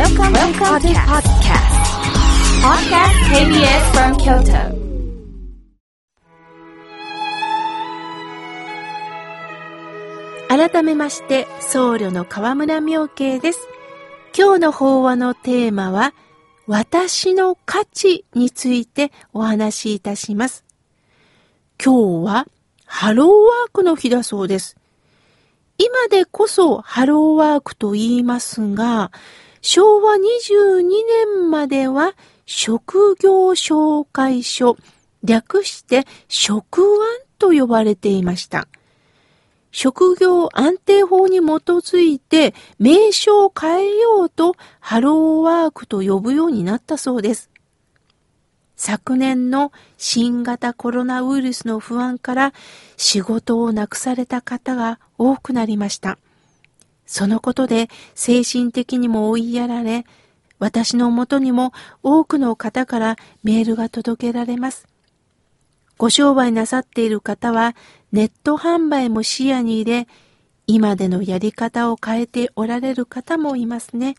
Welcome, Welcome to podcast. Podcast KBS from Kyoto. 改めまして、僧侶の河村明慶です。今日の法話のテーマは、私の価値についてお話しいたします。今日は、ハローワークの日だそうです。今でこそハローワークと言いますが、昭和22年までは職業紹介書、略して職案と呼ばれていました。職業安定法に基づいて名称を変えようとハローワークと呼ぶようになったそうです。昨年の新型コロナウイルスの不安から仕事をなくされた方が多くなりました。そのことで精神的にも追いやられ、私のもとにも多くの方からメールが届けられます。ご商売なさっている方はネット販売も視野に入れ、今でのやり方を変えておられる方もいますね。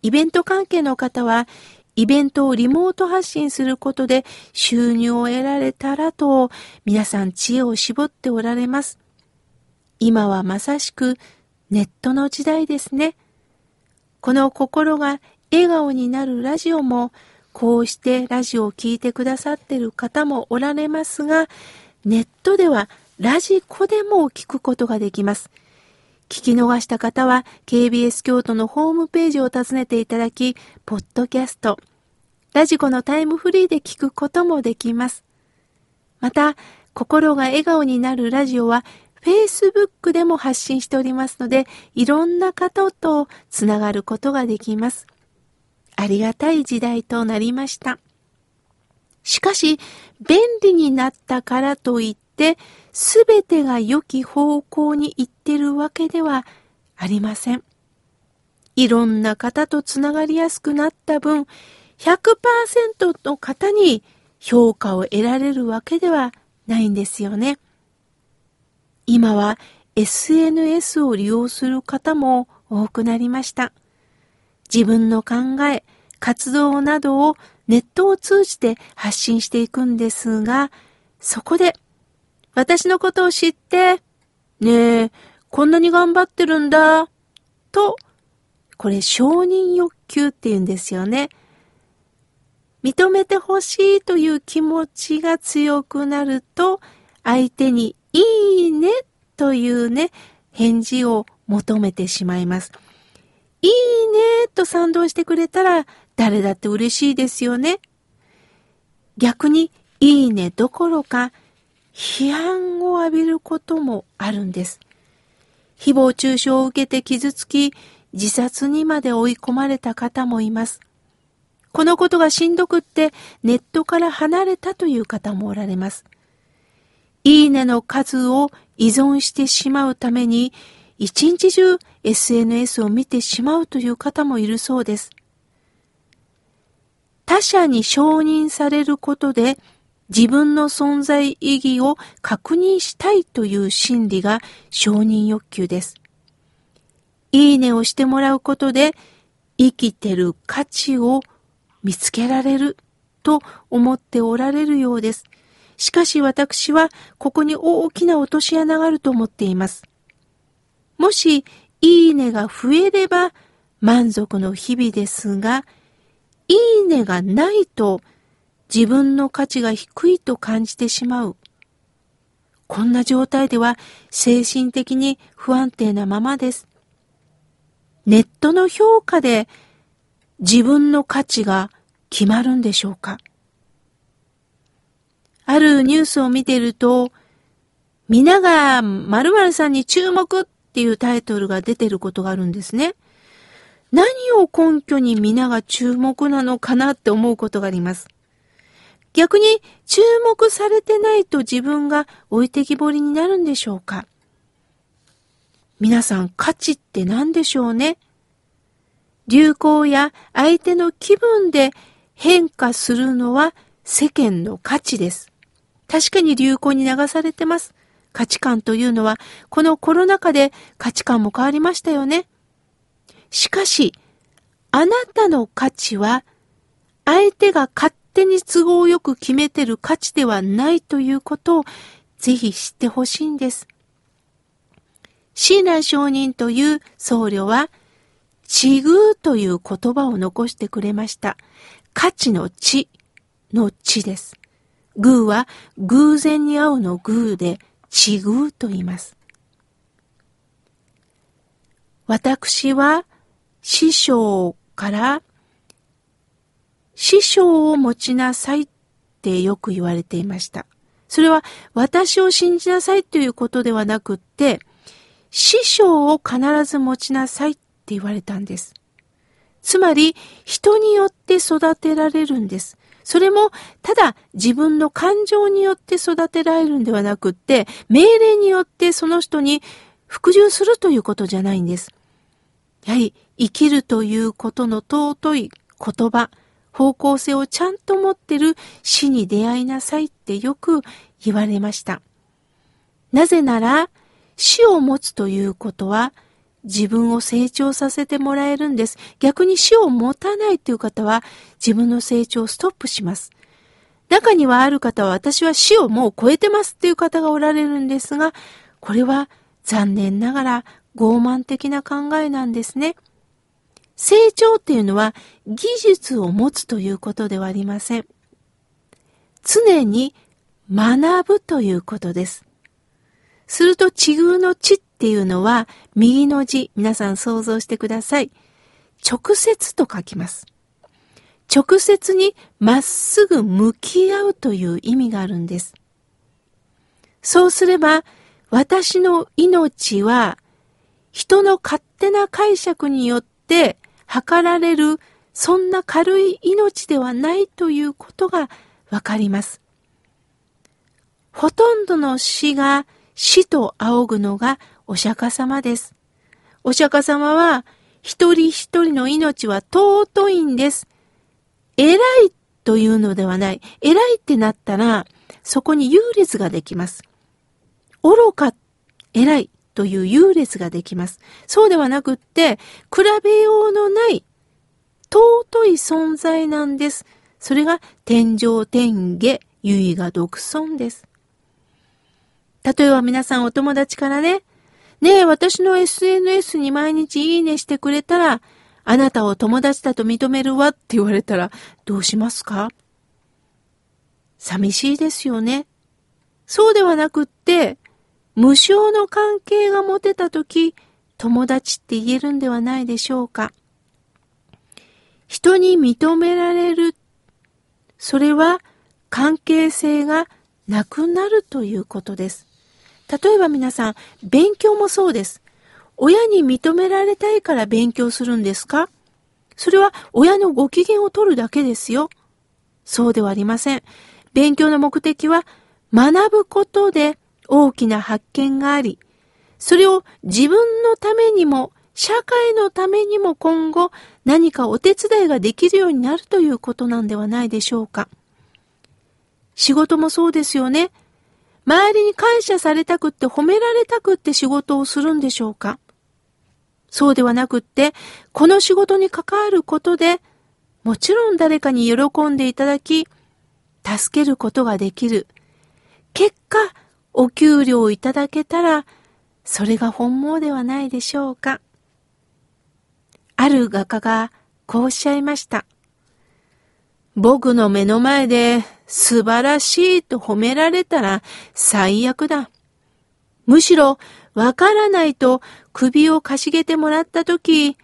イベント関係の方は、イベントをリモート発信することで収入を得られたらと、皆さん知恵を絞っておられます。今はまさしくネットの時代ですね。この心が笑顔になるラジオも、こうしてラジオを聴いてくださっている方もおられますが、ネットではラジコでも聞くことができます。聞き逃した方は KBS 京都のホームページを訪ねていただき、ポッドキャスト、ラジコのタイムフリーで聞くこともできます。また、心が笑顔になるラジオは Facebook でも発信しておりますので、いろんな方とつながることができます。ありがたい時代となりました。しかし、便利になったからといって、すべてが良き方向に行ってるわけではありません。いろんな方とつながりやすくなった分、100%の方に評価を得られるわけではないんですよね。今は SNS を利用する方も多くなりました。自分の考え、活動などをネットを通じて発信していくんですが、そこで、私のことを知って、ねえ、こんなに頑張ってるんだ、と、これ承認欲求って言うんですよね。認めてほしいという気持ちが強くなると、相手にいいねというね、返事を求めてしまいます。いいねと賛同してくれたら誰だって嬉しいですよね。逆にいいねどころか批判を浴びることもあるんです。誹謗中傷を受けて傷つき自殺にまで追い込まれた方もいます。このことがしんどくってネットから離れたという方もおられます。いいねの数を依存してしまうために一日中 SNS を見てしまうという方もいるそうです。他者に承認されることで自分の存在意義を確認したいという心理が承認欲求です。いいねをしてもらうことで生きてる価値を見つけられると思っておられるようです。しかし私はここに大きな落とし穴があると思っています。もし、いいねが増えれば満足の日々ですが、いいねがないと自分の価値が低いと感じてしまう。こんな状態では精神的に不安定なままです。ネットの評価で自分の価値が決まるんでしょうか？あるニュースを見てると、皆が〇〇さんに注目っていうタイトルが出てることがあるんですね。何を根拠に皆が注目なのかなって思うことがあります。逆に注目されてないと自分が置いてきぼりになるんでしょうか皆さん価値って何でしょうね流行や相手の気分で変化するのは世間の価値です。確かに流行に流されてます。価値観というのは、このコロナ禍で価値観も変わりましたよね。しかし、あなたの価値は、相手が勝手に都合よく決めてる価値ではないということをぜひ知ってほしいんです。親鸞上人という僧侶は、地遇という言葉を残してくれました。価値の地の地です。偶は偶然に会うの偶で、地偶と言います。私は師匠から師匠を持ちなさいってよく言われていました。それは私を信じなさいということではなくって、師匠を必ず持ちなさいって言われたんです。つまり、人によって育てられるんです。それも、ただ自分の感情によって育てられるんではなくって、命令によってその人に服従するということじゃないんです。やはり、生きるということの尊い言葉、方向性をちゃんと持ってる死に出会いなさいってよく言われました。なぜなら、死を持つということは、自分を成長させてもらえるんです。逆に死を持たないという方は、自分の成長をストップします。中にはある方は、私は死をもう超えてますっていう方がおられるんですが、これは残念ながら傲慢的な考えなんですね。成長っていうのは技術を持つということではありません。常に学ぶということです。すると、地遇の地っていうのは、右の字、皆さん想像してください。直接と書きます。直接にまっすぐ向き合うという意味があるんです。そうすれば、私の命は、人の勝手な解釈によって測られる、そんな軽い命ではないということがわかります。ほとんどの死が死と仰ぐのがお釈迦様です。お釈迦様は一人一人の命は尊いんです。偉いというのではない。偉いってなったら、そこに優劣ができます。愚か、偉いという優劣ができます。そうではなくって、比べようのない尊い存在なんです。それが天上天下、唯我独尊です。例えば皆さんお友達からね、ねえ、私の SNS に毎日いいねしてくれたら、あなたを友達だと認めるわって言われたら、どうしますか？寂しいですよね。そうではなくって、無償の関係が持てたとき、友達って言えるんではないでしょうか。人に認められる。それは関係性がなくなるということです。例えば皆さん、勉強もそうです。親に認められたいから勉強するんですか？それは親のご機嫌を取るだけですよ。そうではありません。勉強の目的は学ぶことで大きな発見があり、それを自分のためにも、社会のためにも今後何かお手伝いができるようになるということなんではないでしょうか。仕事もそうですよね。周りに感謝されたくって褒められたくって仕事をするんでしょうか？そうではなくって、この仕事に関わることで、もちろん誰かに喜んでいただき、助けることができる。結果、お給料をいただけたら、それが本望ではないでしょうか。ある画家がこうおっしゃいました。僕の目の前で素晴らしいと褒められたら最悪だ。むしろわからないと首をかしげてもらったとき、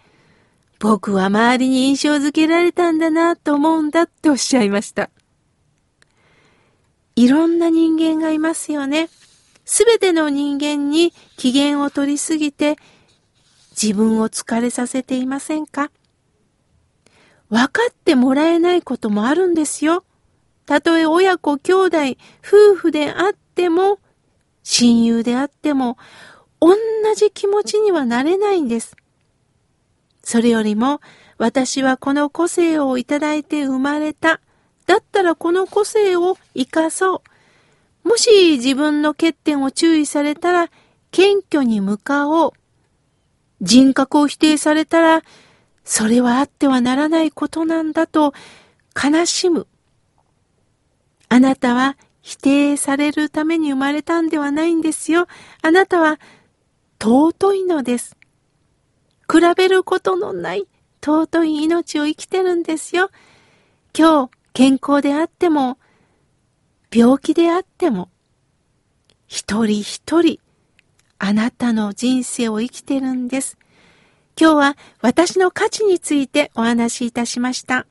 僕は周りに印象づけられたんだなと思うんだっておっしゃいました。いろんな人間がいますよね。すべての人間に機嫌を取りすぎて自分を疲れさせていませんか？分かってもらえないこともあるんですよ。たとえ親子、兄弟、夫婦であっても、親友であっても、同じ気持ちにはなれないんです。それよりも、私はこの個性をいただいて生まれた。だったらこの個性を生かそう。もし自分の欠点を注意されたら、謙虚に向かおう。人格を否定されたら、それはあってはならないことなんだと悲しむ。あなたは否定されるために生まれたんではないんですよ。あなたは尊いのです。比べることのない尊い命を生きてるんですよ。今日健康であっても、病気であっても、一人一人あなたの人生を生きてるんです。今日は私の価値についてお話しいたしました。